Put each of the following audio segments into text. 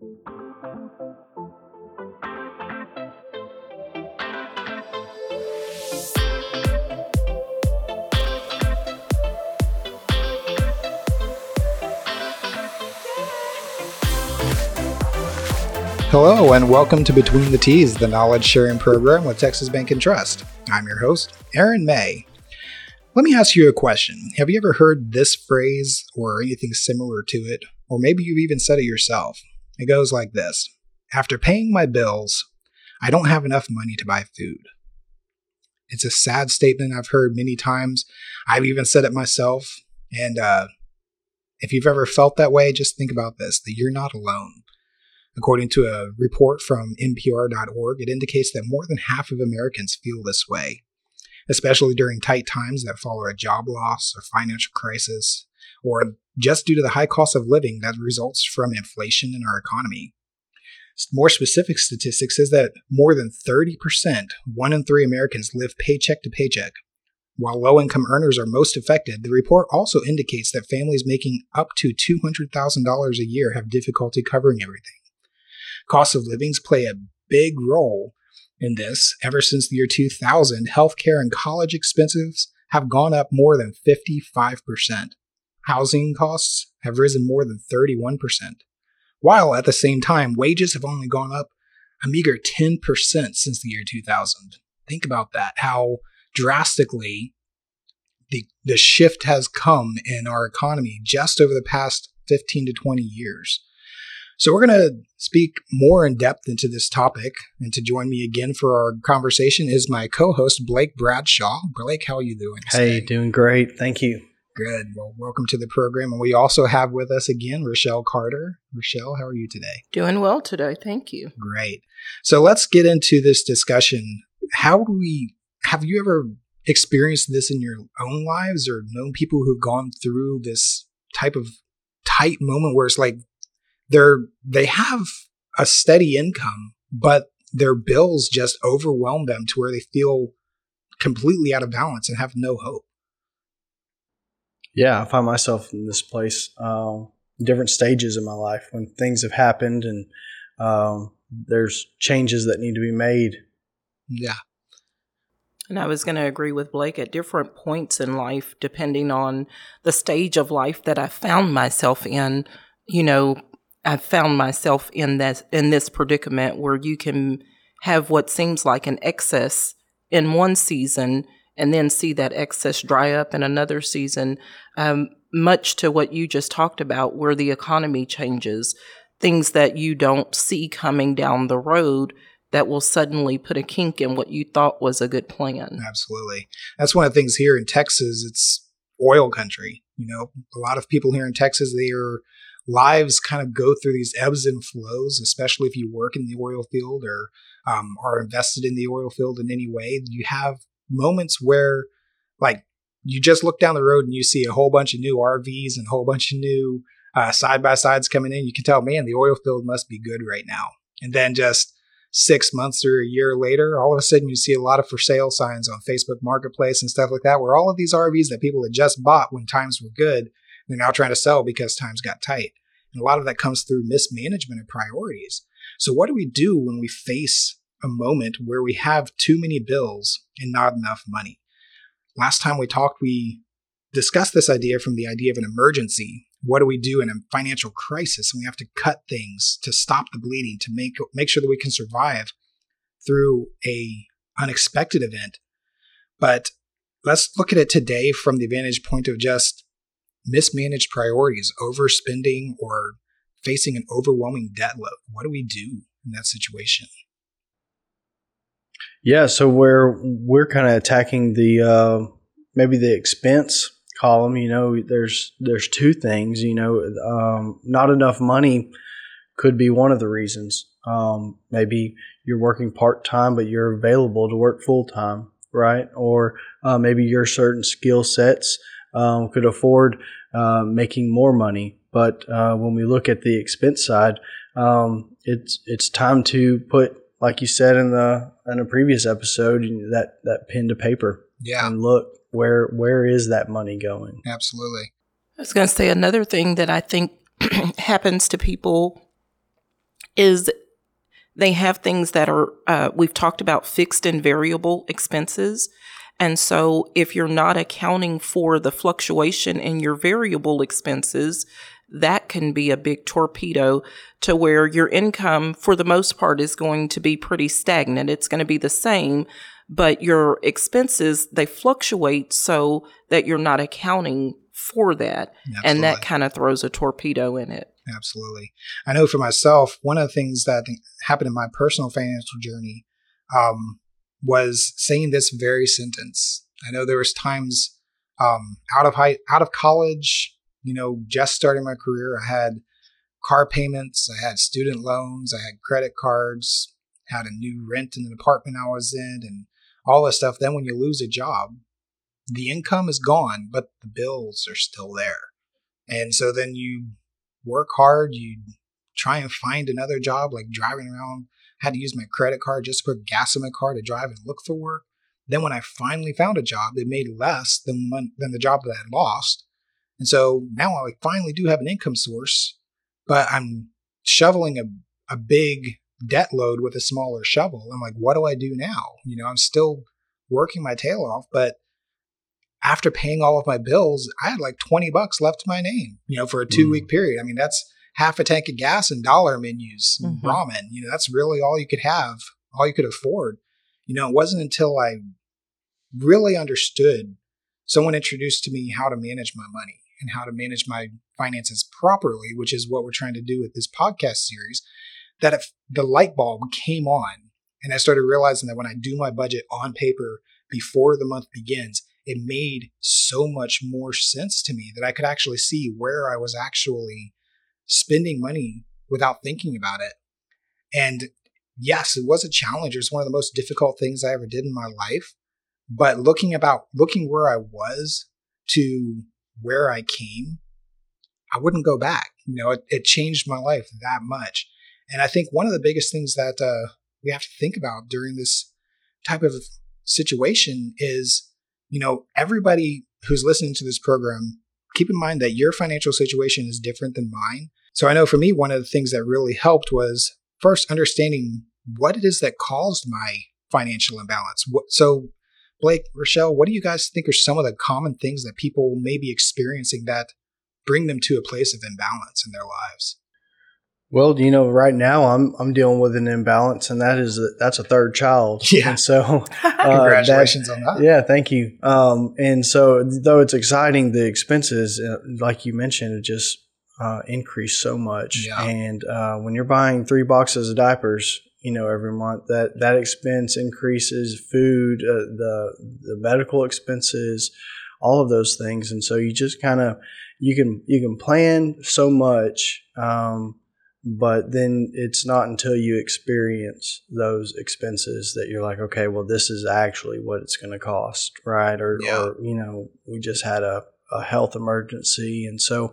Hello, and welcome to Between the T's, the knowledge sharing program with Texas Bank and Trust. I'm your host, Aaron May. Let me ask you a question. Have you ever heard this phrase or anything similar to it? Or maybe you've even said it yourself. It goes like this After paying my bills, I don't have enough money to buy food. It's a sad statement I've heard many times. I've even said it myself. And uh, if you've ever felt that way, just think about this that you're not alone. According to a report from NPR.org, it indicates that more than half of Americans feel this way, especially during tight times that follow a job loss or financial crisis, or just due to the high cost of living that results from inflation in our economy. More specific statistics says that more than 30%, one in three Americans live paycheck to paycheck. While low income earners are most affected, the report also indicates that families making up to $200,000 a year have difficulty covering everything. Cost of livings play a big role in this. Ever since the year 2000, healthcare and college expenses have gone up more than 55%. Housing costs have risen more than 31%, while at the same time, wages have only gone up a meager 10% since the year 2000. Think about that, how drastically the, the shift has come in our economy just over the past 15 to 20 years. So we're going to speak more in depth into this topic. And to join me again for our conversation is my co-host Blake Bradshaw. Blake, how are you doing? Hey, doing great. Thank you. Good. Well, welcome to the program. And we also have with us again Rachelle Carter. Rachelle, how are you today? Doing well today. Thank you. Great. So let's get into this discussion. How do we have you ever experienced this in your own lives or known people who've gone through this type of tight moment where it's like they're they have a steady income, but their bills just overwhelm them to where they feel completely out of balance and have no hope. Yeah, I find myself in this place, um, different stages in my life when things have happened and um, there's changes that need to be made. Yeah. And I was going to agree with Blake at different points in life, depending on the stage of life that I found myself in. You know, I've found myself in this in this predicament where you can have what seems like an excess in one season and then see that excess dry up in another season. Um, much to what you just talked about, where the economy changes, things that you don't see coming down the road that will suddenly put a kink in what you thought was a good plan. Absolutely. That's one of the things here in Texas. It's oil country. You know, a lot of people here in Texas, their lives kind of go through these ebbs and flows, especially if you work in the oil field or um, are invested in the oil field in any way. You have moments where, like, you just look down the road and you see a whole bunch of new RVs and a whole bunch of new uh, side by sides coming in. You can tell, man, the oil field must be good right now. And then just six months or a year later, all of a sudden you see a lot of for sale signs on Facebook Marketplace and stuff like that, where all of these RVs that people had just bought when times were good they're now trying to sell because times got tight. And a lot of that comes through mismanagement of priorities. So, what do we do when we face a moment where we have too many bills and not enough money? Last time we talked, we discussed this idea from the idea of an emergency. What do we do in a financial crisis? And we have to cut things to stop the bleeding, to make, make sure that we can survive through a unexpected event. But let's look at it today from the vantage point of just mismanaged priorities, overspending, or facing an overwhelming debt load? What do we do in that situation? Yeah, so we're we're kind of attacking the uh, maybe the expense column. You know, there's there's two things. You know, um, not enough money could be one of the reasons. Um, maybe you're working part time, but you're available to work full time, right? Or uh, maybe your certain skill sets um, could afford uh, making more money. But uh, when we look at the expense side, um, it's it's time to put, like you said in the in a previous episode, that that pen to paper. Yeah, and look where where is that money going? Absolutely. I was going to say another thing that I think happens to people is they have things that are, uh, we've talked about fixed and variable expenses. And so if you're not accounting for the fluctuation in your variable expenses, that can be a big torpedo to where your income, for the most part, is going to be pretty stagnant. It's going to be the same, but your expenses, they fluctuate so that you're not accounting for that. Absolutely. And that kind of throws a torpedo in it. Absolutely. I know for myself, one of the things that happened in my personal financial journey um, was saying this very sentence. I know there was times um, out of high, out of college, you know, just starting my career, I had car payments, I had student loans, I had credit cards, had a new rent in an apartment I was in, and all this stuff. Then when you lose a job, the income is gone, but the bills are still there. And so then you work hard, you try and find another job, like driving around. I had to use my credit card just to put gas in my car to drive and look for work. Then when I finally found a job, it made less than than the job that I had lost. And so now I finally do have an income source, but I'm shoveling a, a big debt load with a smaller shovel. I'm like, what do I do now? You know, I'm still working my tail off, but after paying all of my bills, I had like 20 bucks left to my name, you know, for a two week mm. period. I mean, that's half a tank of gas and dollar menus, mm-hmm. ramen. You know, that's really all you could have, all you could afford. You know, it wasn't until I really understood someone introduced to me how to manage my money and how to manage my finances properly, which is what we're trying to do with this podcast series, that if the light bulb came on and I started realizing that when I do my budget on paper before the month begins, it made so much more sense to me that I could actually see where I was actually spending money without thinking about it. And yes, it was a challenge. It was one of the most difficult things I ever did in my life. But looking about looking where I was to where I came, I wouldn't go back. You know, it, it changed my life that much. And I think one of the biggest things that uh, we have to think about during this type of situation is you know, everybody who's listening to this program, keep in mind that your financial situation is different than mine. So I know for me, one of the things that really helped was first understanding what it is that caused my financial imbalance. So, Blake, Rachelle, what do you guys think are some of the common things that people may be experiencing that bring them to a place of imbalance in their lives? Well, you know, right now I'm I'm dealing with an imbalance, and that is a, that's a third child. Yeah. And so, uh, congratulations that, on that. Yeah, thank you. Um, and so, though it's exciting, the expenses, uh, like you mentioned, it just uh, increase so much. Yeah. And uh, when you're buying three boxes of diapers, you know, every month, that that expense increases. Food, uh, the the medical expenses, all of those things, and so you just kind of you can you can plan so much. Um, but then it's not until you experience those expenses that you're like okay well this is actually what it's going to cost right or, yeah. or you know we just had a, a health emergency and so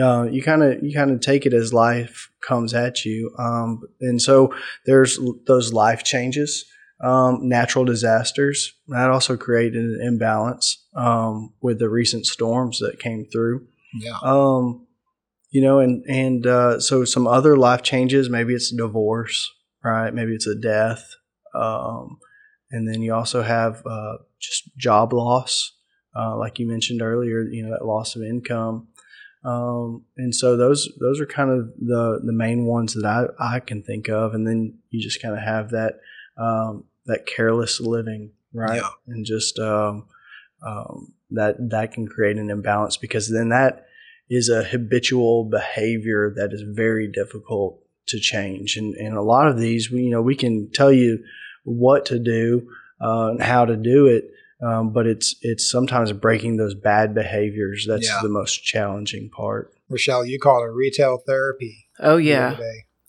uh, you kind of you kind of take it as life comes at you um, and so there's those life changes um, natural disasters that also created an imbalance um, with the recent storms that came through yeah um, you know, and and uh, so some other life changes. Maybe it's divorce, right? Maybe it's a death, um, and then you also have uh, just job loss, uh, like you mentioned earlier. You know, that loss of income, um, and so those those are kind of the the main ones that I I can think of. And then you just kind of have that um, that careless living, right? Yeah. And just um, um, that that can create an imbalance because then that is a habitual behavior that is very difficult to change. And, and a lot of these, we, you know, we can tell you what to do uh, and how to do it, um, but it's it's sometimes breaking those bad behaviors that's yeah. the most challenging part. Rachelle, you call it retail therapy. Oh yeah.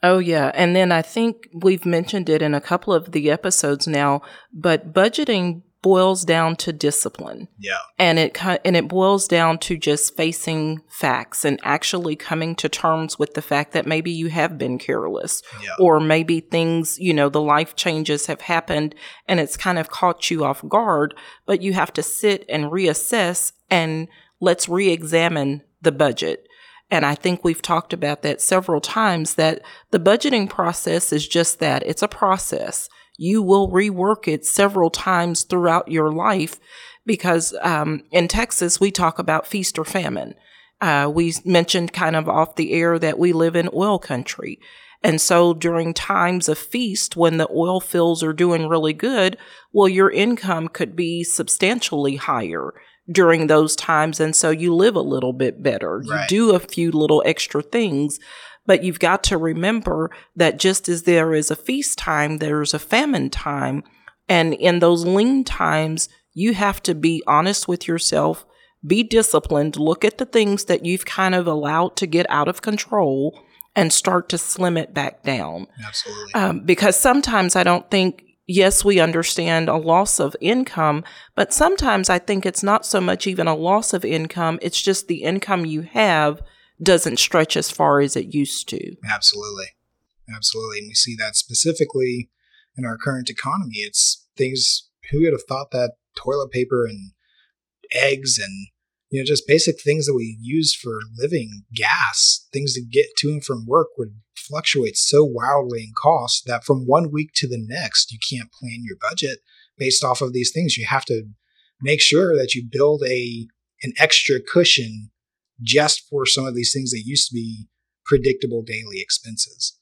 Oh, yeah. And then I think we've mentioned it in a couple of the episodes now, but budgeting boils down to discipline. Yeah. And it and it boils down to just facing facts and actually coming to terms with the fact that maybe you have been careless yeah. or maybe things, you know, the life changes have happened and it's kind of caught you off guard, but you have to sit and reassess and let's re-examine the budget. And I think we've talked about that several times that the budgeting process is just that it's a process. You will rework it several times throughout your life because um, in Texas, we talk about feast or famine. Uh, we mentioned kind of off the air that we live in oil country. And so during times of feast, when the oil fields are doing really good, well, your income could be substantially higher during those times. And so you live a little bit better. Right. You do a few little extra things. But you've got to remember that just as there is a feast time, there's a famine time. And in those lean times, you have to be honest with yourself, be disciplined, look at the things that you've kind of allowed to get out of control and start to slim it back down. Absolutely. Um, because sometimes I don't think, yes, we understand a loss of income, but sometimes I think it's not so much even a loss of income, it's just the income you have doesn't stretch as far as it used to. Absolutely. Absolutely. And we see that specifically in our current economy. It's things, who would have thought that toilet paper and eggs and you know, just basic things that we use for living, gas, things to get to and from work would fluctuate so wildly in cost that from one week to the next, you can't plan your budget based off of these things. You have to make sure that you build a an extra cushion just for some of these things that used to be predictable daily expenses.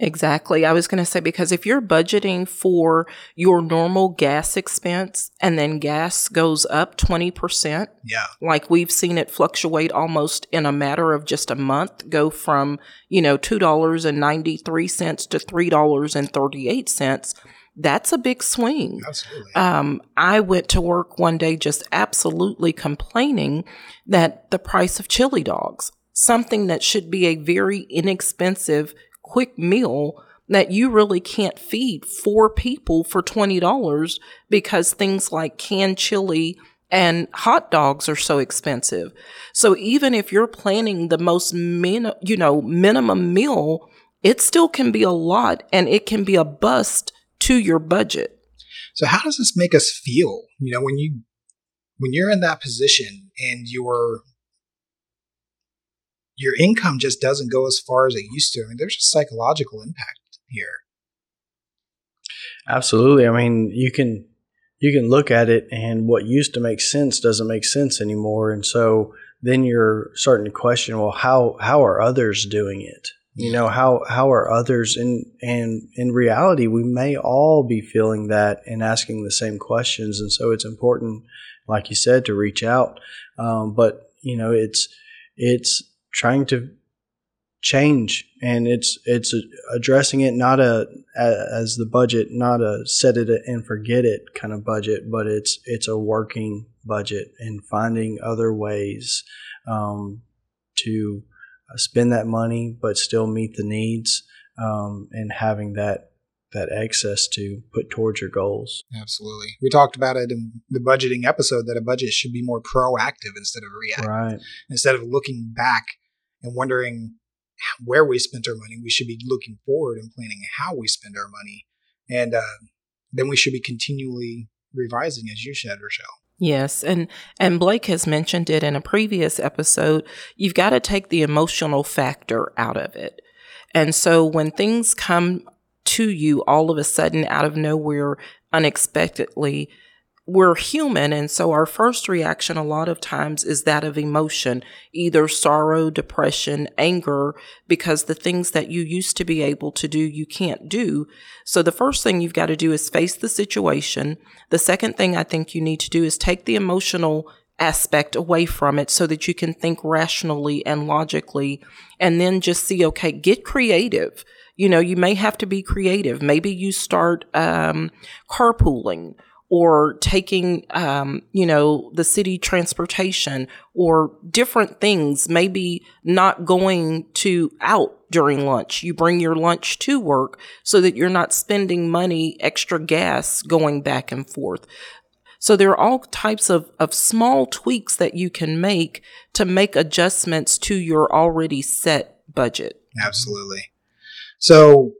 Exactly. I was going to say because if you're budgeting for your normal gas expense and then gas goes up 20%, yeah. Like we've seen it fluctuate almost in a matter of just a month, go from, you know, $2.93 to $3.38. That's a big swing. Absolutely. Um, I went to work one day just absolutely complaining that the price of chili dogs, something that should be a very inexpensive quick meal that you really can't feed four people for $20 because things like canned chili and hot dogs are so expensive. So even if you're planning the most min, you know, minimum meal, it still can be a lot and it can be a bust to your budget. So how does this make us feel? You know, when you when you're in that position and you're your income just doesn't go as far as it used to. I mean, there's a psychological impact here. Absolutely. I mean, you can you can look at it and what used to make sense doesn't make sense anymore and so then you're starting to question well how how are others doing it you know how how are others and and in reality we may all be feeling that and asking the same questions. And so it's important like you said to reach out. Um, but you know it's it's trying to change and it's it's addressing it not a, as the budget not a set it and forget it kind of budget but it's it's a working budget and finding other ways um, to spend that money but still meet the needs um, and having that that excess to put towards your goals. Absolutely. We talked about it in the budgeting episode that a budget should be more proactive instead of reactive. Right. Instead of looking back and wondering where we spent our money. We should be looking forward and planning how we spend our money. And uh, then we should be continually revising, as you said, Rachelle. Yes, and and Blake has mentioned it in a previous episode. You've got to take the emotional factor out of it. And so when things come to you all of a sudden out of nowhere unexpectedly, we're human. And so our first reaction a lot of times is that of emotion, either sorrow, depression, anger, because the things that you used to be able to do, you can't do. So the first thing you've got to do is face the situation. The second thing I think you need to do is take the emotional aspect away from it so that you can think rationally and logically and then just see, okay, get creative. You know, you may have to be creative. Maybe you start um, carpooling or taking, um, you know, the city transportation or different things, maybe not going to out during lunch. You bring your lunch to work so that you're not spending money, extra gas going back and forth. So there are all types of, of small tweaks that you can make to make adjustments to your already set budget. Absolutely. So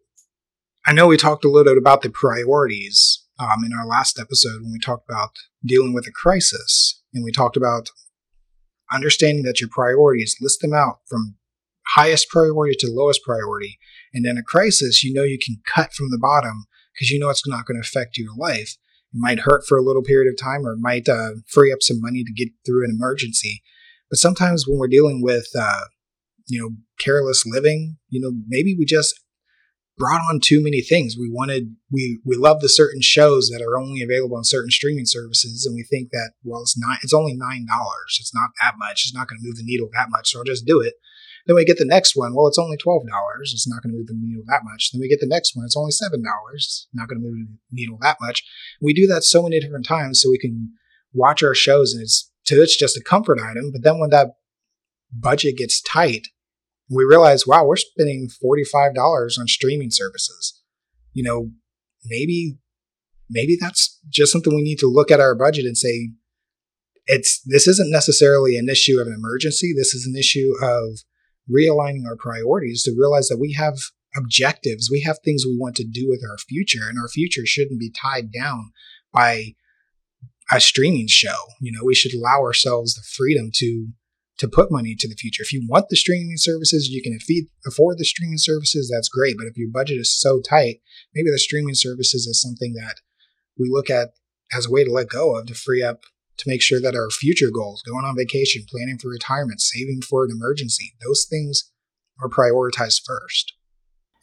I know we talked a little bit about the priorities um, in our last episode when we talked about dealing with a crisis and we talked about understanding that your priorities list them out from highest priority to lowest priority. And in a crisis, you know you can cut from the bottom because you know it's not going to affect your life. It might hurt for a little period of time or it might uh, free up some money to get through an emergency. But sometimes when we're dealing with, uh, you know, careless living, you know, maybe we just brought on too many things. We wanted, we, we love the certain shows that are only available on certain streaming services. And we think that, well, it's not, it's only $9. It's not that much. It's not going to move the needle that much. So I'll just do it. Then we get the next one. Well, it's only twelve dollars. It's not going to move the needle that much. Then we get the next one. It's only seven dollars. Not going to move the needle that much. We do that so many different times so we can watch our shows, and it's to it's just a comfort item. But then when that budget gets tight, we realize, wow, we're spending forty five dollars on streaming services. You know, maybe maybe that's just something we need to look at our budget and say it's this isn't necessarily an issue of an emergency this is an issue of realigning our priorities to realize that we have objectives, we have things we want to do with our future, and our future shouldn't be tied down by a streaming show. You know, we should allow ourselves the freedom to to put money into the future. If you want the streaming services, you can feed, afford the streaming services. That's great. But if your budget is so tight, maybe the streaming services is something that we look at as a way to let go of to free up to make sure that our future goals, going on vacation, planning for retirement, saving for an emergency, those things are prioritized first.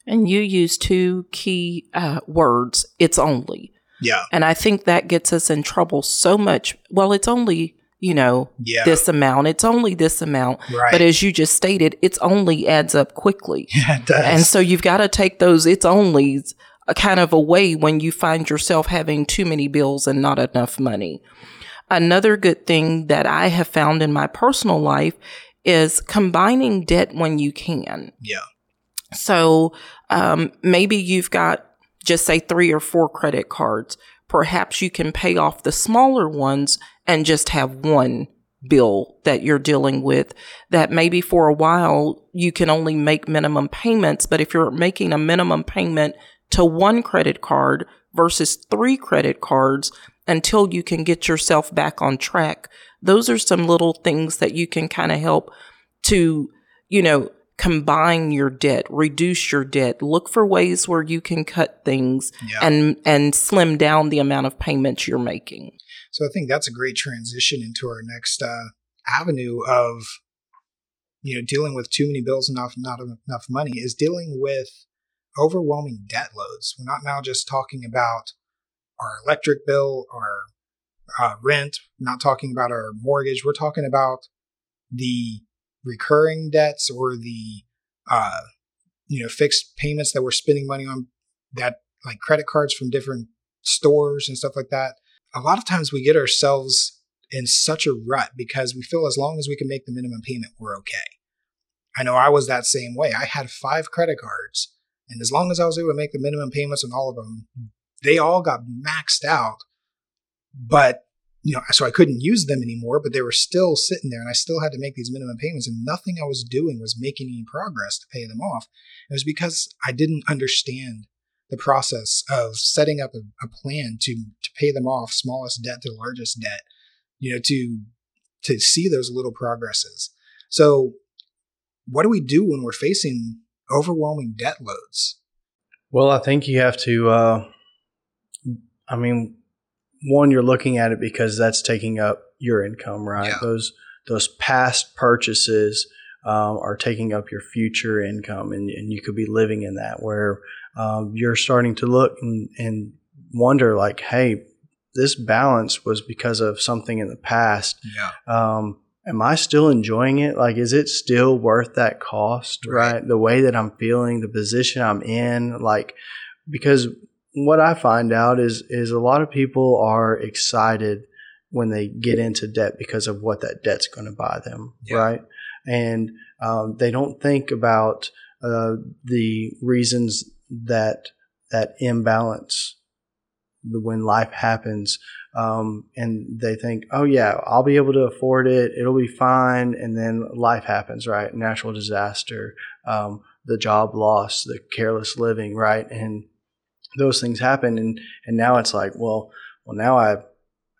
And you use two key uh, words it's only. Yeah. And I think that gets us in trouble so much. Well, it's only, you know, yeah. this amount. It's only this amount. Right. But as you just stated, it's only adds up quickly. Yeah, it does. And so you've got to take those it's onlys a kind of away when you find yourself having too many bills and not enough money. Another good thing that I have found in my personal life is combining debt when you can. Yeah. So um, maybe you've got just say three or four credit cards. Perhaps you can pay off the smaller ones and just have one bill that you're dealing with that maybe for a while you can only make minimum payments. But if you're making a minimum payment to one credit card versus three credit cards, until you can get yourself back on track. Those are some little things that you can kind of help to, you know, combine your debt, reduce your debt, look for ways where you can cut things yeah. and and slim down the amount of payments you're making. So I think that's a great transition into our next uh, avenue of you know dealing with too many bills and not not enough money is dealing with overwhelming debt loads. We're not now just talking about our electric bill, our uh, rent, not talking about our mortgage. We're talking about the recurring debts or the uh, you know fixed payments that we're spending money on that like credit cards from different stores and stuff like that. A lot of times we get ourselves in such a rut because we feel as long as we can make the minimum payment, we're okay. I know I was that same way. I had five credit cards, and as long as I was able to make the minimum payments on all of them, they all got maxed out, but you know, so I couldn't use them anymore, but they were still sitting there and I still had to make these minimum payments and nothing I was doing was making any progress to pay them off. It was because I didn't understand the process of setting up a, a plan to, to pay them off, smallest debt to largest debt, you know, to, to see those little progresses. So what do we do when we're facing overwhelming debt loads? Well, I think you have to, uh, I mean, one, you're looking at it because that's taking up your income, right? Yeah. Those those past purchases um, are taking up your future income, and, and you could be living in that where um, you're starting to look and, and wonder, like, hey, this balance was because of something in the past. Yeah. Um, am I still enjoying it? Like, is it still worth that cost? Right. right. The way that I'm feeling, the position I'm in, like, because what I find out is is a lot of people are excited when they get into debt because of what that debt's going to buy them, yeah. right? And um, they don't think about uh, the reasons that that imbalance when life happens, um, and they think, oh yeah, I'll be able to afford it, it'll be fine, and then life happens, right? Natural disaster, um, the job loss, the careless living, right? And those things happen and and now it's like well well now I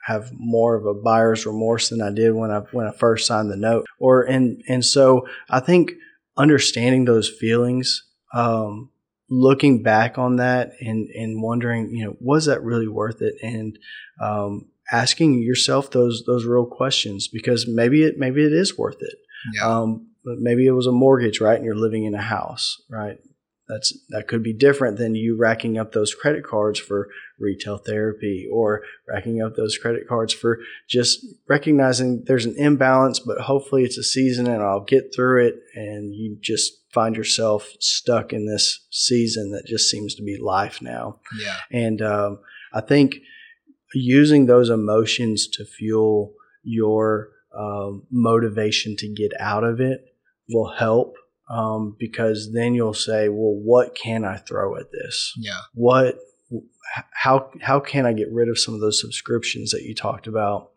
have more of a buyer's remorse than I did when I when I first signed the note or and and so I think understanding those feelings, um, looking back on that and, and wondering, you know, was that really worth it? And, um, asking yourself those, those real questions because maybe it, maybe it is worth it. Yeah. Um, maybe it was a mortgage, right? And you're living in a house, right? That's that could be different than you racking up those credit cards for retail therapy or racking up those credit cards for just recognizing there's an imbalance, but hopefully it's a season and I'll get through it. And you just find yourself stuck in this season that just seems to be life now. Yeah. And um, I think using those emotions to fuel your um, motivation to get out of it will help um, because then you'll say, well, what can I throw at this? Yeah. What, how, how can I get rid of some of those subscriptions that you talked about?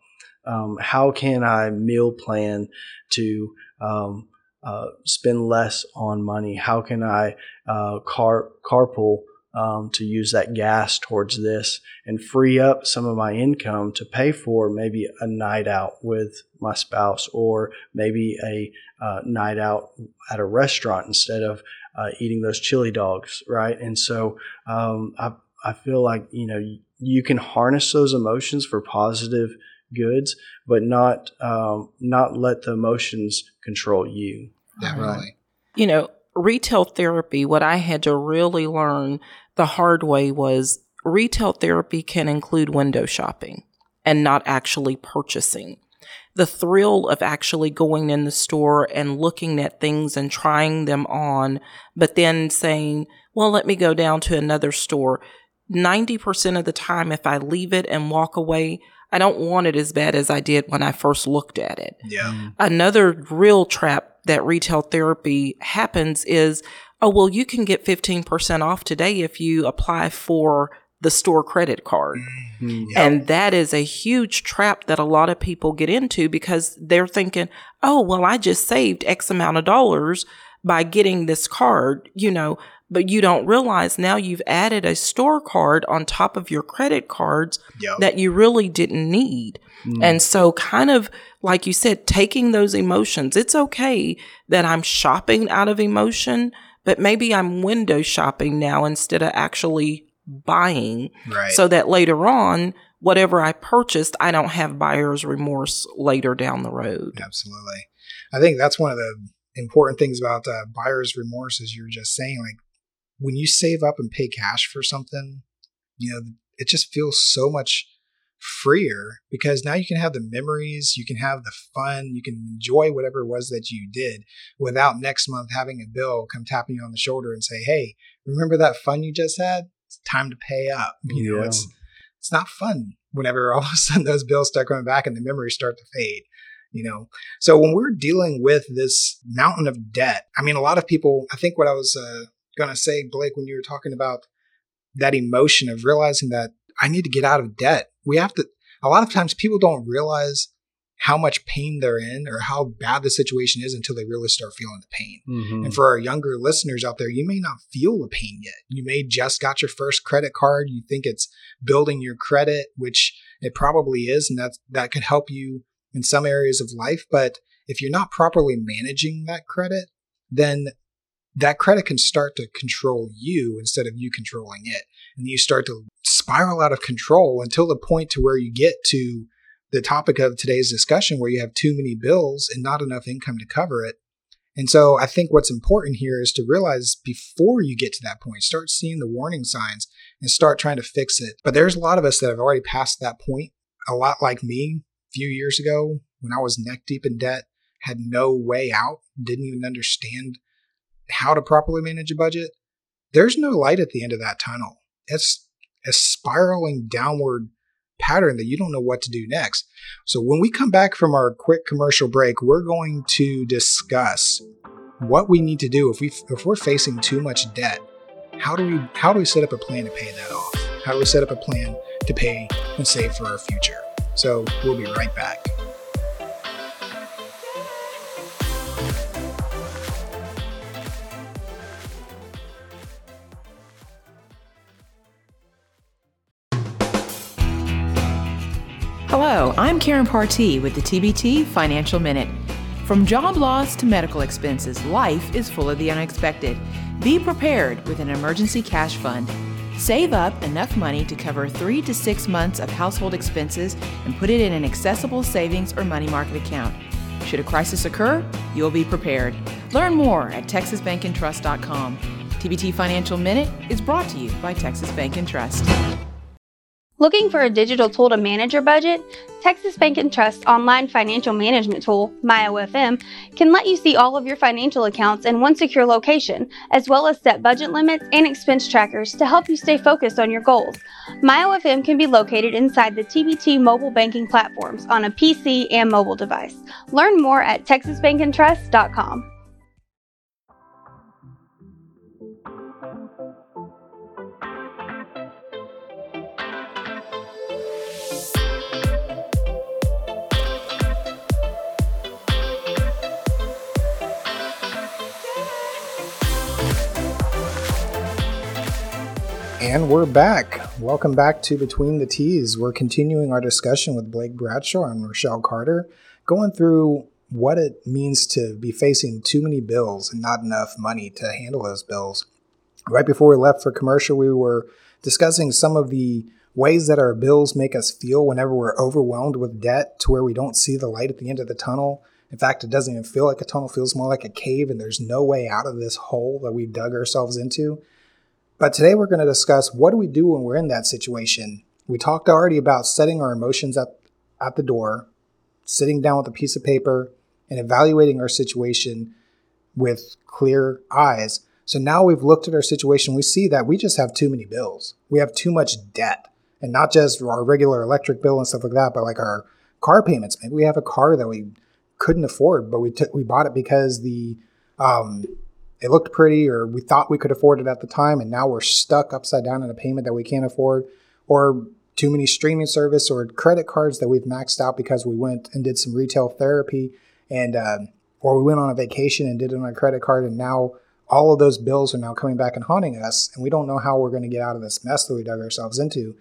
Um, how can I meal plan to um, uh, spend less on money? How can I uh, car carpool um, to use that gas towards this and free up some of my income to pay for maybe a night out with my spouse or maybe a uh, night out at a restaurant instead of uh, eating those chili dogs, right? And so um, I, I feel like, you know, you can harness those emotions for positive goods, but not um, not let the emotions control you. Definitely. Right. You know, retail therapy, what I had to really learn the hard way was retail therapy can include window shopping and not actually purchasing. The thrill of actually going in the store and looking at things and trying them on, but then saying, well, let me go down to another store. 90% of the time, if I leave it and walk away, I don't want it as bad as I did when I first looked at it. Yeah. Mm. Another real trap that retail therapy happens is, oh, well, you can get 15% off today if you apply for the store credit card. Mhm. Yeah. And that is a huge trap that a lot of people get into because they're thinking, oh, well, I just saved X amount of dollars by getting this card, you know, but you don't realize now you've added a store card on top of your credit cards Yep. that you really didn't need. Mm. And so, kind of like you said, taking those emotions, it's okay that I'm shopping out of emotion, but maybe I'm window shopping now instead of actually buying right. so that later on, whatever I purchased, I don't have buyer's remorse later down the road. Absolutely. I think that's one of the important things about uh, buyer's remorse, as you were just saying. Like when you save up and pay cash for something, you know, it just feels so much freer because now you can have the memories, you can have the fun, you can enjoy whatever it was that you did without next month having a bill come tapping you on the shoulder and say, "Hey, remember that fun you just had? It's time to pay up." You know, it's it's not fun whenever all of a sudden those bills start coming back and the memories start to fade you know so when we're dealing with this mountain of debt i mean a lot of people i think what i was uh, going to say blake when you were talking about that emotion of realizing that i need to get out of debt we have to a lot of times people don't realize how much pain they're in or how bad the situation is until they really start feeling the pain Mhm. and for our younger listeners out there, you may not feel the pain yet. You may just got your first credit card. You think it's building your credit, which it probably is, and that's that could help you in some areas of life. But if you're not properly managing that credit, then that credit can start to control you instead of you controlling it. And you start to spiral out of control until the point to where you get to the topic of today's discussion where you have too many bills and not enough income to cover it. And so I think what's important here is to realize before you get to that point, start seeing the warning signs and start trying to fix it. But there's a lot of us that have already passed that point. A lot like me a few years ago when I was neck deep in debt, had no way out, didn't even understand how to properly manage a budget. There's no light at the end of that tunnel. It's a spiraling downward pattern that you don't know what to do next. So when we come back from our quick commercial break, we're going to discuss what we need to do if we if we're facing too much debt. How do we how do we set up a plan to pay that off? How do we set up a plan to pay and save for our future? So we'll be right back. Hello, I'm Karen Partee with the TBT Financial Minute. From job loss to medical expenses, life is full of the unexpected. Be prepared with an emergency cash fund. Save up enough money to cover three to six months of household expenses and put it in an accessible savings or money market account. Should a crisis occur, you'll be prepared. Learn more at texasbankandtrust.com. TBT Financial Minute is brought to you by Texas Bank and Trust. Looking for a digital tool to manage your budget? Texas Bank and Trust online financial management tool, MyOFM, can let you see all of your financial accounts in one secure location, as well as set budget limits and expense trackers to help you stay focused on your goals. MyOFM can be located inside the TBT mobile banking platforms on a PC and mobile device. Learn more at texasbankandtrust.com. And we're back. Welcome back to Between the T's. We're continuing our discussion with Blake Bradshaw and Rachelle Carter, going through what it means to be facing too many bills and not enough money to handle those bills. Right before we left for commercial, we were discussing some of the ways that our bills make us feel whenever we're overwhelmed with debt to where we don't see the light at the end of the tunnel. In fact, it doesn't even feel like a tunnel, it feels more like a cave, and there's no way out of this hole that we've dug ourselves into. But today we're going to discuss what do we do when we're in that situation. We talked already about setting our emotions up at the door, sitting down with a piece of paper, and evaluating our situation with clear eyes. So now we've looked at our situation, we see that we just have too many bills. We have too much debt. And not just our regular electric bill and stuff like that, but like our car payments. Maybe we have a car that we couldn't afford, but we took we bought it because the um, it looked pretty or we thought we could afford it at the time and now we're stuck upside down in a payment that we can't afford or too many streaming service or credit cards that we've maxed out because we went and did some retail therapy and uh, or we went on a vacation and did it on a credit card and now all of those bills are now coming back and haunting us and we don't know how we're going to get out of this mess that we dug ourselves into.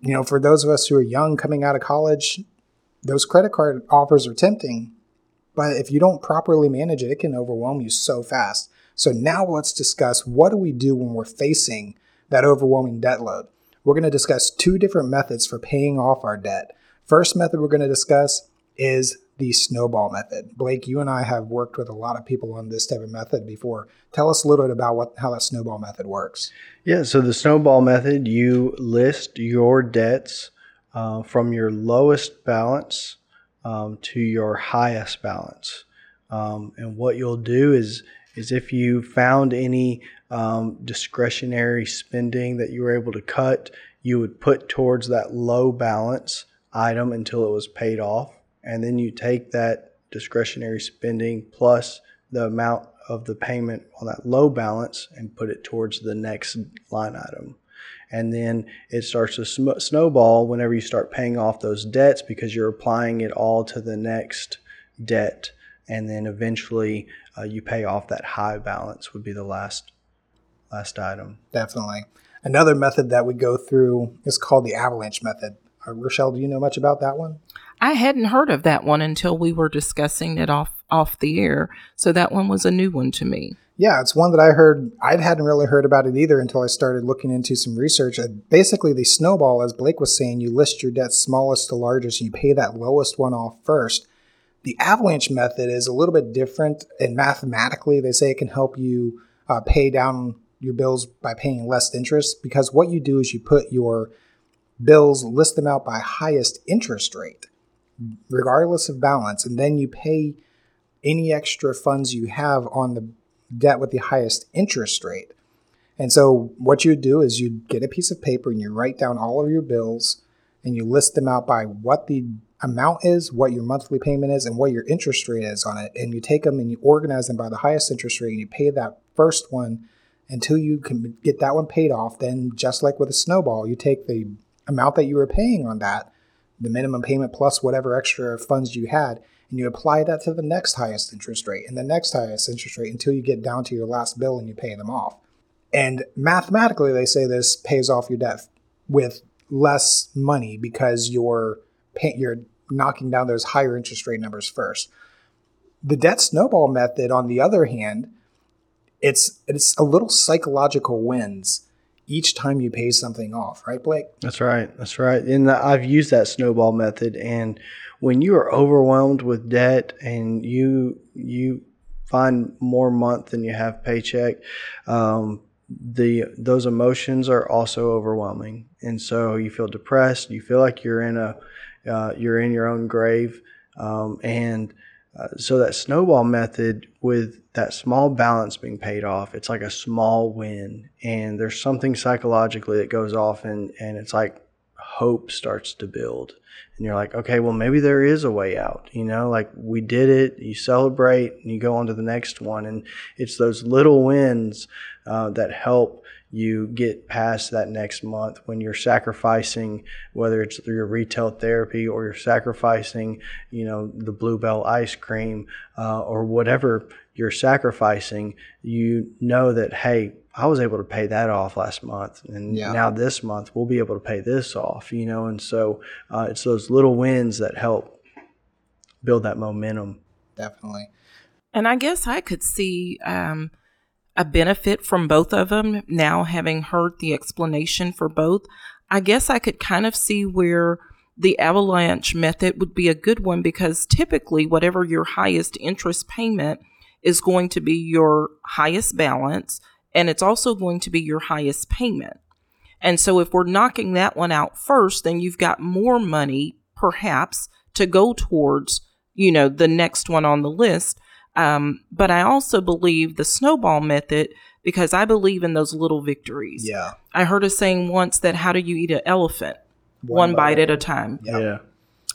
You know for those of us who are young coming out of college those credit card offers are tempting but if you don't properly manage it, it can overwhelm you so fast. So now let's discuss what do we do when we're facing that overwhelming debt load. We're going to discuss two different methods for paying off our debt. First method we're going to discuss is the snowball method. Blake, you and I have worked with a lot of people on this type of method before. Tell us a little bit about what how that snowball method works. Yeah, so the snowball method, you list your debts uh, from your lowest balance um, to your highest balance. Um, and what you'll do is is if you found any um, discretionary spending that you were able to cut, you would put towards that low balance item until it was paid off, and then you take that discretionary spending plus the amount of the payment on that low balance and put it towards the next line item and then it starts to sm- snowball whenever you start paying off those debts because you're applying it all to the next debt. And then eventually uh, you pay off that high balance would be the last last item. Definitely. Another method that we go through is called the avalanche method. Uh, rachelle do you know much about that one? I hadn't heard of that one until we were discussing it off off the air. So that one was a new one to me. Yeah, it's one that I heard. I hadn't really heard about it either until I started looking into some research. Basically, the snowball, as Blake was saying, you list your debt smallest to largest, and you pay that lowest one off first. The avalanche method is a little bit different, and mathematically, they say it can help you uh, pay down your bills by paying less interest because what you do is you put your bills, list them out by highest interest rate regardless of balance, and then you pay any extra funds you have on the debt with the highest interest rate. And so, what you do is you get a piece of paper and you write down all of your bills and you list them out by what the amount is, what your monthly payment is, and what your interest rate is on it. And you take them and you organize them by the highest interest rate and you pay that first one until you can get that one paid off. Then, just like with a snowball, you take the amount that you were paying on that the minimum payment plus whatever extra funds you had, and you apply that to the next highest interest rate and the next highest interest rate until you get down to your last bill and you pay them off. And mathematically, they say this pays off your debt with less money because you're pay- you're knocking down those higher interest rate numbers first. The debt snowball method, on the other hand, it's it's a little psychological wins each time you pay something off, right, Blake? That's right. That's right. And I've used that snowball method. And when you are overwhelmed with debt and you you find more month than you have paycheck, um, the those emotions are also overwhelming, and so you feel depressed. You feel like you're in a uh, you're in your own grave, um, and uh, so that snowball method with that small balance being paid off, it's like a small win. And there's something psychologically that goes off and, and it's like hope starts to build. And you're like, okay, well, maybe there is a way out. You know, like we did it, you celebrate, and you go on to the next one. And it's those little wins uh, that help you get past that next month when you're sacrificing whether it's through your retail therapy or you're sacrificing you know the Blue Bell ice cream uh, or whatever you're sacrificing you know that hey i was able to pay that off last month and yeah. now this month we'll be able to pay this off you know and so uh, it's those little wins that help build that momentum definitely and i guess i could see um, a benefit from both of them. Now, having heard the explanation for both, I guess I could kind of see where the avalanche method would be a good one because typically, whatever your highest interest payment is going to be your highest balance, and it's also going to be your highest payment. And so, if we're knocking that one out first, then you've got more money, perhaps, to go towards, you know, the next one on the list um, but I also believe the snowball method because I believe in those little victories. Yeah. I heard a saying once that how do you eat an elephant? One, One bite, bite, at a time. Yep. Yeah.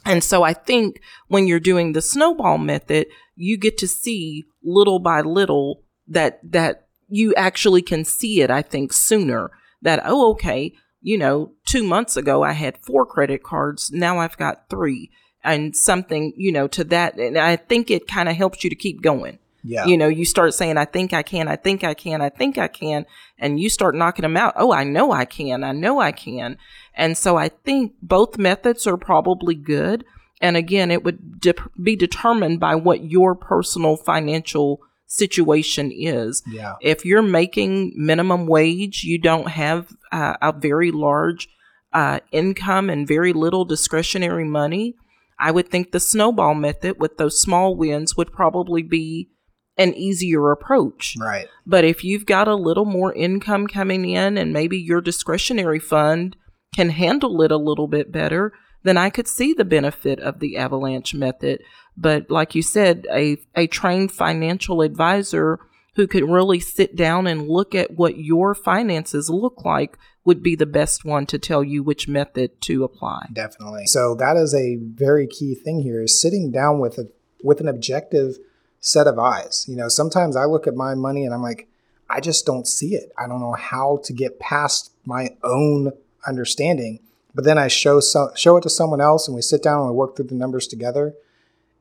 And so I think when you're doing the snowball method, you get to see little by little that that you actually can see it, I think, sooner. That, oh, okay, you know, two months ago I had four credit cards. Now I've got three and something, you know, to that. And I think it kind of helps you to keep going. Yeah. You know, you start saying, I think I can, I think I can, I think I can. And you start knocking them out. Oh, I know I can, I know I can. And so I think both methods are probably good. And again, it would de- be determined by what your personal financial situation is. Yeah. If you're making minimum wage, you don't have uh, a very large uh, income and very little discretionary money I would think the snowball method with those small wins would probably be an easier approach. Right. But if you've got a little more income coming in and maybe your discretionary fund can handle it a little bit better, then I could see the benefit of the avalanche method. But like you said, a, a trained financial advisor who could really sit down and look at what your finances look like would be the best one to tell you which method to apply. Definitely. So that is a very key thing here is sitting down with a with an objective set of eyes. You know, sometimes I look at my money and I'm like, I just don't see it. I don't know how to get past my own understanding. But then I show so, show it to someone else and we sit down and we work through the numbers together.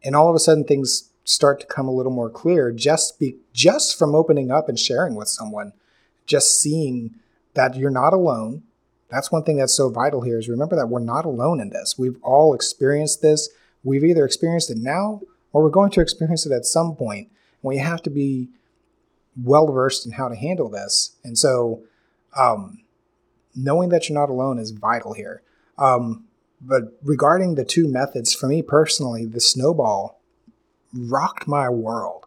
And all of a sudden things start to come a little more clear just be just from opening up and sharing with someone, just seeing that you're not alone. That's one thing that's so vital here is remember that we're not alone in this. We've all experienced this. We've either experienced it now or we're going to experience it at some point. And we have to be well versed in how to handle this. And so, um, knowing that you're not alone is vital here. Um, but regarding the two methods, for me personally, the snowball rocked my world.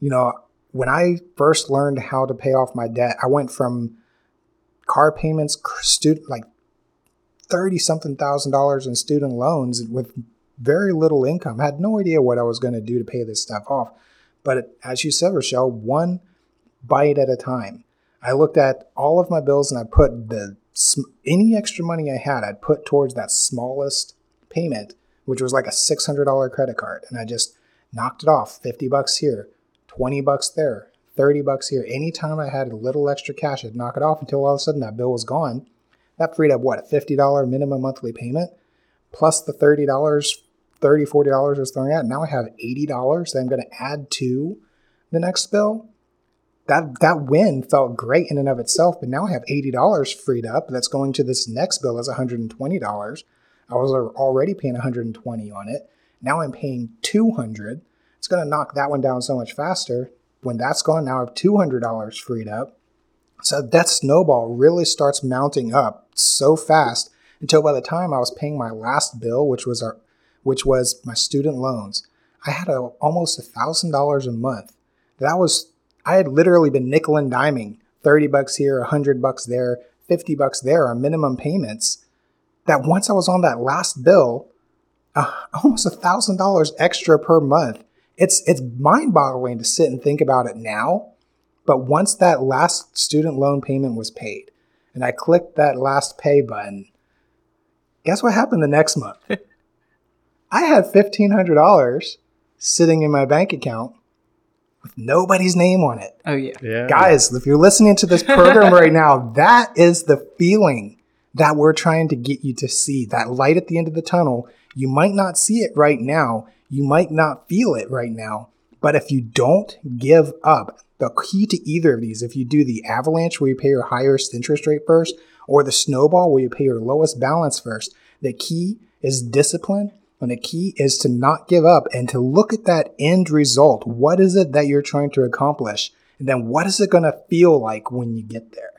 You know, when I first learned how to pay off my debt, I went from car payments, student like thirty something thousand dollars in student loans with very little income. I had no idea what I was going to do to pay this stuff off. But as you said, Rachelle, one bite at a time. I looked at all of my bills and I put the any extra money I had, I'd put towards that smallest payment, which was like a six hundred dollar credit card, and I just knocked it off. Fifty bucks here, twenty bucks there, 30 bucks here. Anytime I had a little extra cash, I'd knock it off until all of a sudden that bill was gone. That freed up what, a $50 minimum monthly payment plus the $30, $30, $40 I was throwing out. Now I have $80 that I'm going to add to the next bill. That, that win felt great in and of itself, but now I have $80 freed up that's going to this next bill as $120. I was already paying 120 on it. Now I'm paying 200 it's going to knock that one down so much faster. When that's gone, now I have $200 freed up. So that snowball really starts mounting up so fast until by the time I was paying my last bill, which was our, which was my student loans, I had a, almost a thousand dollars a month. That was I had literally been nickel and diming, thirty bucks here, a hundred bucks there, fifty bucks there on minimum payments. That once I was on that last bill, uh, almost a thousand dollars extra per month. It's it's mind boggling to sit and think about it now, but once that last student loan payment was paid, and I clicked that last pay button, guess what happened the next month? I had $1,500 sitting in my bank account with nobody's name on it. Oh yeah. Yeah. Guys, if you're listening to this program right now, that is the feeling that we're trying to get you to see. That light at the end of the tunnel. You might not see it right now. You might not feel it right now. But if you don't give up, the key to either of these, if you do the avalanche where you pay your highest interest rate first, or the snowball where you pay your lowest balance first, the key is discipline and the key is to not give up and to look at that end result. What is it that you're trying to accomplish? And then what is it going to feel like when you get there?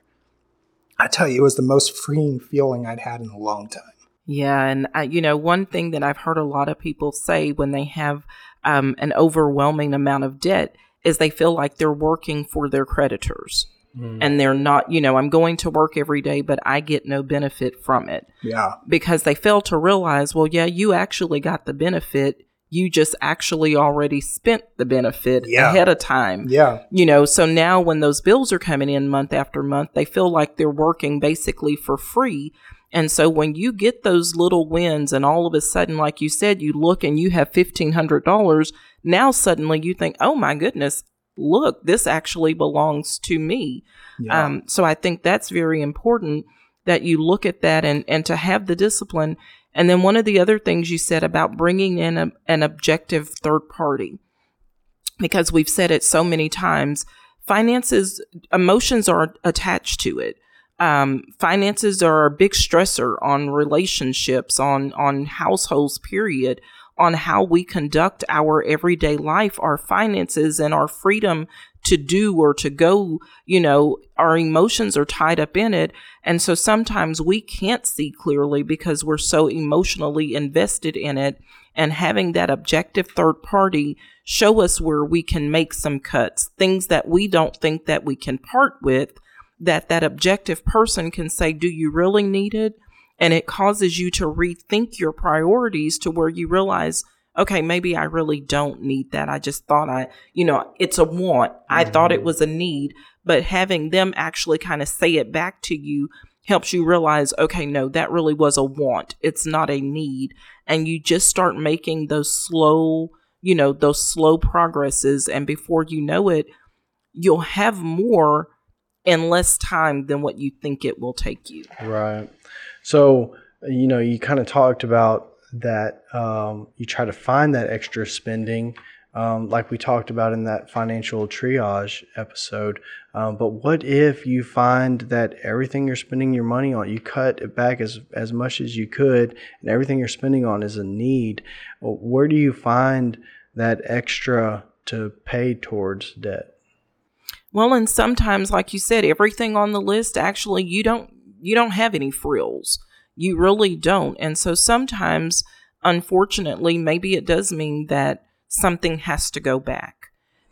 I tell you, it was the most freeing feeling I'd had in a long time. Yeah, and I, you know, one thing that I've heard a lot of people say when they have um, an overwhelming amount of debt is they feel like they're working for their creditors. Mm. And they're not, you know, I'm going to work every day, but I get no benefit from it Yeah. because they fail to realize, well, yeah, you actually got the benefit. You just actually already spent the benefit Yeah. ahead of time. Yeah. You know, so now when those bills are coming in month after month, they feel like they're working basically for free. And so when you get those little wins and all of a sudden, like you said, you look and you have $1,500, now suddenly you think, oh my goodness, look, this actually belongs to me. Yeah. Um, so I think that's very important that you look at that and, and to have the discipline. And then one of the other things you said about bringing in a, an objective third party, because we've said it so many times, finances, emotions are attached to it. Um, finances are a big stressor on relationships, on on households. Period. On how we conduct our everyday life, our finances, and our freedom to do or to go, you know, our emotions are tied up in it. And so sometimes we can't see clearly because we're so emotionally invested in it. And having that objective third party show us where we can make some cuts, things that we don't think that we can part with, that that objective person can say, do you really need it? And it causes you to rethink your priorities to where you realize, okay, maybe I really don't need that. I just thought I, you know, it's a want. I thought it mm-hmm. was a need, but having them actually kind of say it back to you helps you realize, okay, no, that really was a want. It's not a need. And you just start making those slow, you know, those slow progresses. And before you know it, you'll have more in less time than what you think it will take you. Right. So, you know, you kind of talked about that um, you try to find that extra spending, um, like we talked about in that financial triage episode. Um, but what if you find that everything you're spending your money on, you cut it back as, as much as you could, and everything you're spending on is a need? Where do you find that extra to pay towards debt? Well, and sometimes, like you said, everything on the list actually you don't you don't have any frills. You really don't. And so sometimes, unfortunately, maybe it does mean that something has to go back.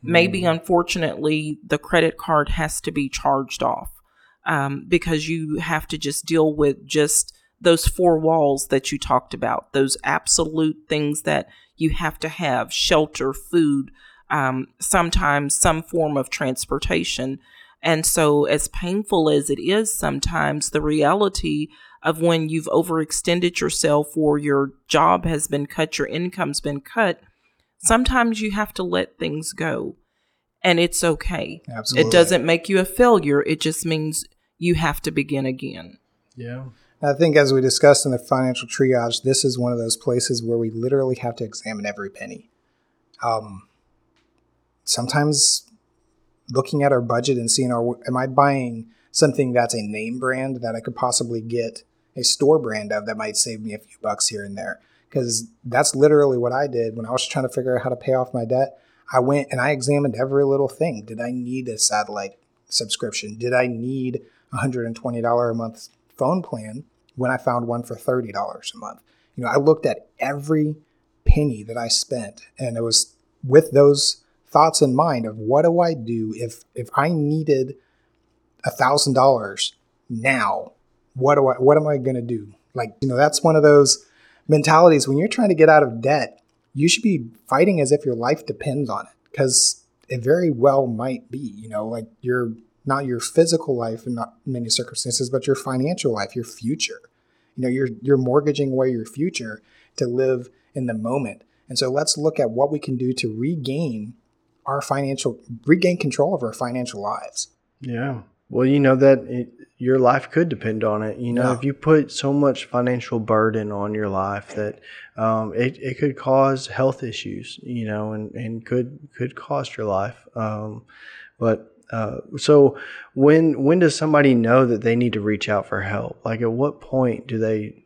Maybe, unfortunately, the credit card has to be charged off um, because you have to just deal with just those four walls that you talked about, those absolute things that you have to have shelter, food, um, sometimes some form of transportation. And so, as painful as it is sometimes, the reality of when you've overextended yourself or your job has been cut, your income's been cut, sometimes you have to let things go. And it's okay. Absolutely. It doesn't make you a failure, it just means you have to begin again. Yeah. I think, as we discussed in the financial triage, this is one of those places where we literally have to examine every penny. Um, sometimes looking at our budget and seeing, are, am I buying something that's a name brand that I could possibly get a store brand of that might save me a few bucks here and there? because that's literally what I did when I was trying to figure out how to pay off my debt. I went and I examined every little thing. Did I need a satellite subscription? Did I need a $120 a month phone plan when I found one for $30 a month? You know, I looked at every penny that I spent and it was with those thoughts in mind of what do I do if if I needed a thousand dollars now, what do I what am I gonna do? Like, you know, that's one of those mentalities when you're trying to get out of debt, you should be fighting as if your life depends on it. Because it very well might be, you know, like your not your physical life in not many circumstances, but your financial life, your future. You know, you're you're mortgaging away your future to live in the moment. And so let's look at what we can do to regain our financial regain control of our financial lives. Yeah. Well, you know that it, your life could depend on it. You know, Yeah. if you put so much financial burden on your life that um, it, it could cause health issues, you know, and, and could could cost your life. Um, but uh, so when when does somebody know that they need to reach out for help? Like at what point do they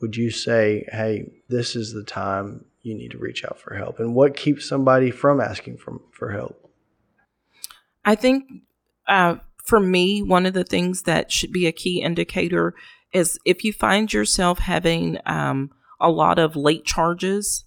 would you say, hey, this is the time you need to reach out for help? And what keeps somebody from asking for, for help? I think uh, for me, one of the things that should be a key indicator is if you find yourself having um, a lot of late charges.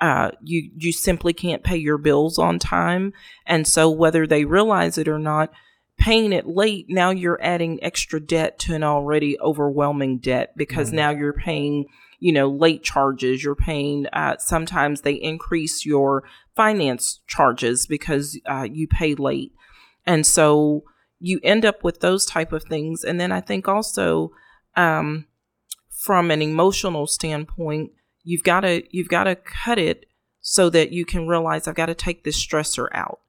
Uh, you you simply can't pay your bills on time, and so whether they realize it or not, paying it late now you're adding extra debt to an already overwhelming debt because now you're paying you know late charges you're paying uh, sometimes they increase your finance charges because uh, you pay late. And so you end up with those type of things. And then i think also um, from an emotional standpoint you've got to you've got to cut it so that you can realize i've got to take this stressor out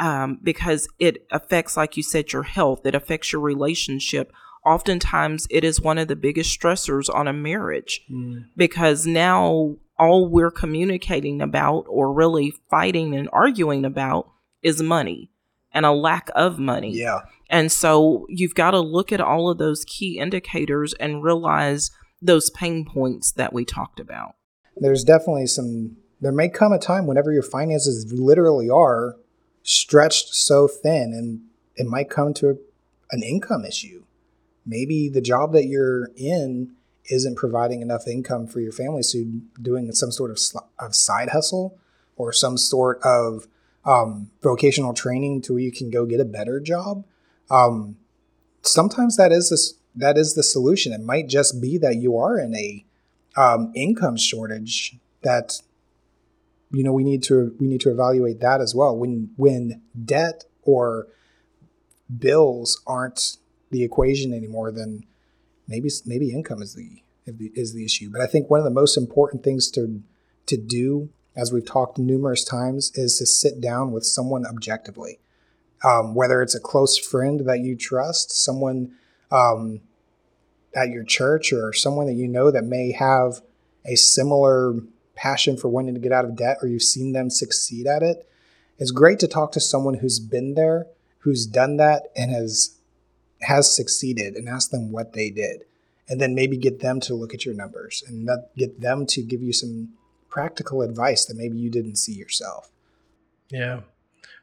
um, because it affects like you said your health. It affects your relationship oftentimes it is one of the biggest stressors on a marriage mm. because now all we're communicating about or really fighting and arguing about is money and a lack of money Yeah. and so you've got to look at all of those key indicators and realize those pain points that we talked about. There's definitely some there may come a time whenever your finances literally are stretched so thin and it might come to an income issue. Maybe the job that you're in isn't providing enough income for your family, so doing some sort of, sl- of side hustle or some sort of um, vocational training to where you can go get a better job. Um, sometimes that is this that is the solution. It might just be that you are in a um, income shortage that you know we need to we need to evaluate that as well. When when debt or bills aren't the equation anymore, then maybe maybe income is the is the issue. But I think one of the most important things to to do, as we've talked numerous times, is to sit down with someone objectively. Um, whether it's a close friend that you trust, someone um, at your church, or someone that you know that may have a similar passion for wanting to get out of debt, or you've seen them succeed at it. It's great to talk to someone who's been there, who's done that, and has has succeeded, and ask them what they did, and then maybe get them to look at your numbers and that, get them to give you some practical advice that maybe you didn't see yourself. Yeah.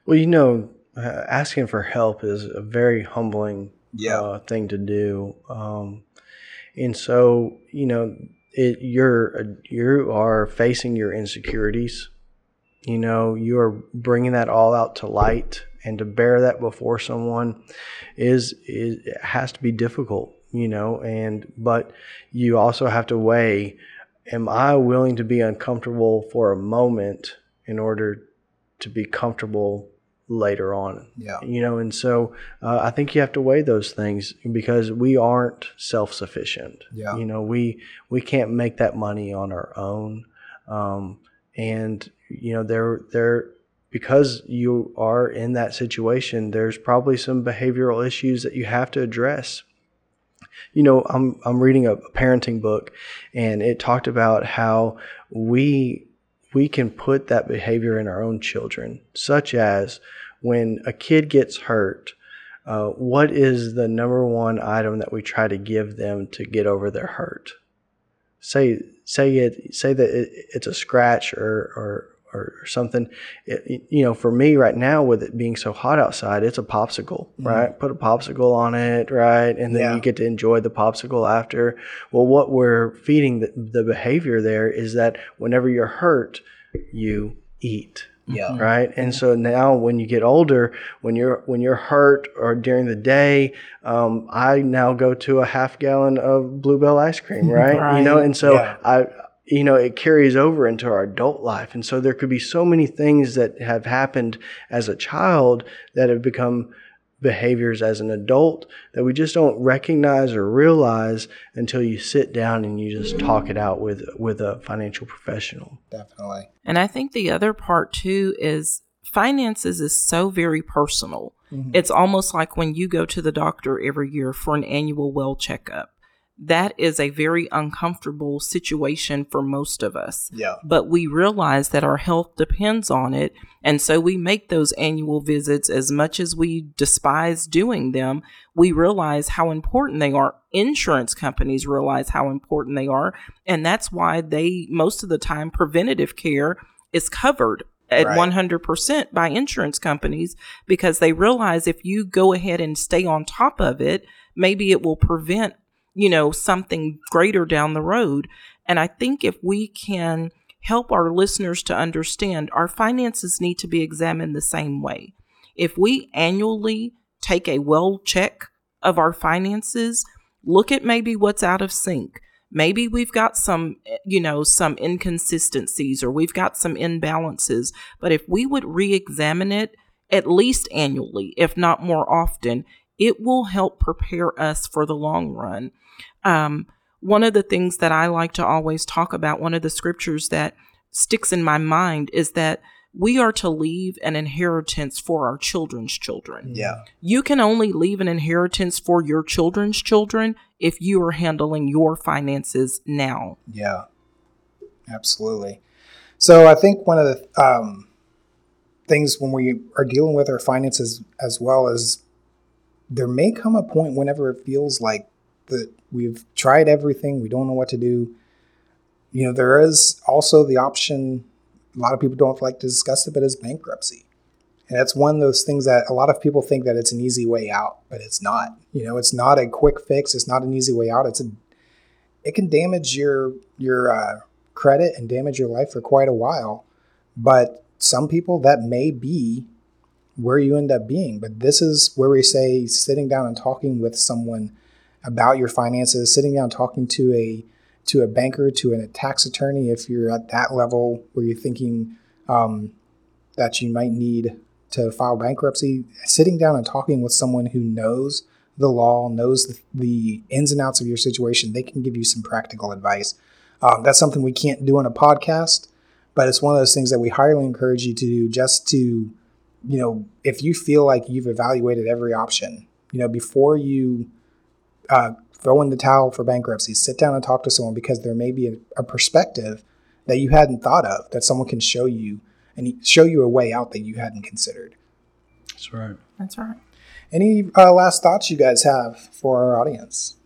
Well, you know, uh, asking for help is a very humbling Yeah. uh, thing to do. Um, and so, you know, it, you're uh, you are facing your insecurities. You know, you are bringing that all out to light, and to bear that before someone is is it has to be difficult. You know, and but you also have to weigh: Am I willing to be uncomfortable for a moment in order to be comfortable later on? Yeah. you know and so uh, i think you have to weigh those things because we aren't self-sufficient Yeah. you know we we can't make that money on our own um, and you know there there because you are in that situation there's probably some behavioral issues that you have to address. You know i'm i'm reading a parenting book and it talked about how we we can put that behavior in our own children such as when a kid gets hurt uh, what is the number one item that we try to give them to get over their hurt? Say say it say that it, it's a scratch or or or something. It, you know, for me right now, with it being so hot outside, it's a popsicle, mm-hmm. right? Put a popsicle on it, right? And then yeah. you get to enjoy the popsicle after. Well, what we're feeding the, the behavior there is that whenever you're hurt, you eat. Yeah. Right. And so now when you get older, when you're when you're hurt or during the day, um, I now go to a half gallon of Blue Bell ice cream, right? right. You know, and so yeah. I you know, it carries over into our adult life. And so there could be so many things that have happened as a child that have become behaviors as an adult that we just don't recognize or realize until you sit down and you just talk it out with with a financial professional. Definitely. And I think the other part too is finances is so very personal. Mm-hmm. It's almost like when you go to the doctor every year for an annual well checkup that is a very uncomfortable situation for most of us. Yeah. But we realize that our health depends on it. And so we make those annual visits as much as we despise doing them. We realize how important they are. Insurance companies realize how important they are. And that's why they, most of the time, preventative care is covered at right. 100% by insurance companies because they realize if you go ahead and stay on top of it, maybe it will prevent you know, something greater down the road. And I think if we can help our listeners to understand our finances need to be examined the same way. If we annually take a well check of our finances, look at maybe what's out of sync. Maybe we've got some, you know, some inconsistencies or we've got some imbalances. But if we would re examine it at least annually, if not more often, it will help prepare us for the long run. Um, one of the things that I like to always talk about, one of the scriptures that sticks in my mind is that we are to leave an inheritance for our children's children. Yeah. You can only leave an inheritance for your children's children if you are handling your finances now. Yeah. Absolutely. So I think one of the um, things when we are dealing with our finances as well is there may come a point whenever it feels like that we've tried everything, we don't know what to do. You know, there is also the option, a lot of people don't like to discuss it, but is bankruptcy. And that's one of those things that a lot of people think that it's an easy way out, but it's not. You know, it's not a quick fix. It's not an easy way out. It's a, it can damage your your uh, credit and damage your life for quite a while. But some people that may be where you end up being. But this is where we say sitting down and talking with someone about your finances, sitting down talking to a to a banker, to a tax attorney, if you're at that level where you're thinking um, that you might need to file bankruptcy, sitting down and talking with someone who knows the law, knows the, ins and outs of your situation, they can give you some practical advice. Um, that's something we can't do on a podcast, but it's one of those things that we highly encourage you to do just to, you know, if you feel like you've evaluated every option, you know, before you uh, throw in the towel for bankruptcy. Sit down and talk to someone because there may be a, a perspective that you hadn't thought of that someone can show you and show you a way out that you hadn't considered. That's right. That's right. Any uh, last thoughts you guys have for our audience?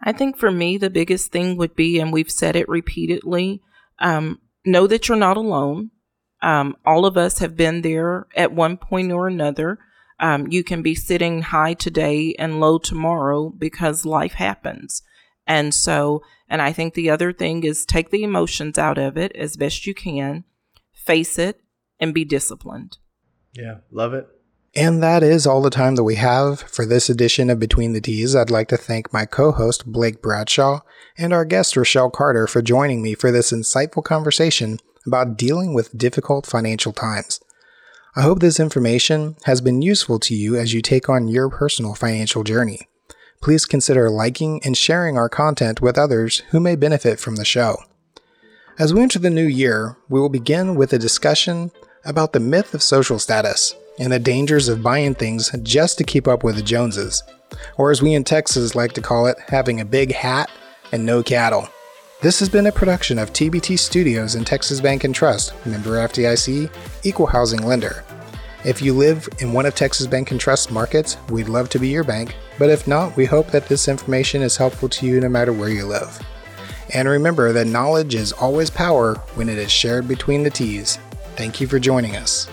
I think for me, the biggest thing would be, and we've said it repeatedly um, know that you're not alone. Um, all of us have been there at one point or another. Um, you can be sitting high today and low tomorrow because life happens. And so, and I think the other thing is take the emotions out of it as best you can, face it, and be disciplined. Yeah, love it. And that is all the time that we have for this edition of Between the Ts. I'd like to thank my co host, Blake Bradshaw, and our guest, Rachelle Carter, for joining me for this insightful conversation about dealing with difficult financial times. I hope this information has been useful to you as you take on your personal financial journey. Please consider liking and sharing our content with others who may benefit from the show. As we enter the new year, we will begin with a discussion about the myth of social status and the dangers of buying things just to keep up with the Joneses, or as we in Texas like to call it, having a big hat and no cattle. This has been a production of TBT Studios and Texas Bank and Trust, member FDIC, equal housing lender. If you live in one of Texas Bank and Trust markets, we'd love to be your bank, but if not, we hope that this information is helpful to you no matter where you live. And remember that knowledge is always power when it is shared between the T's. Thank you for joining us.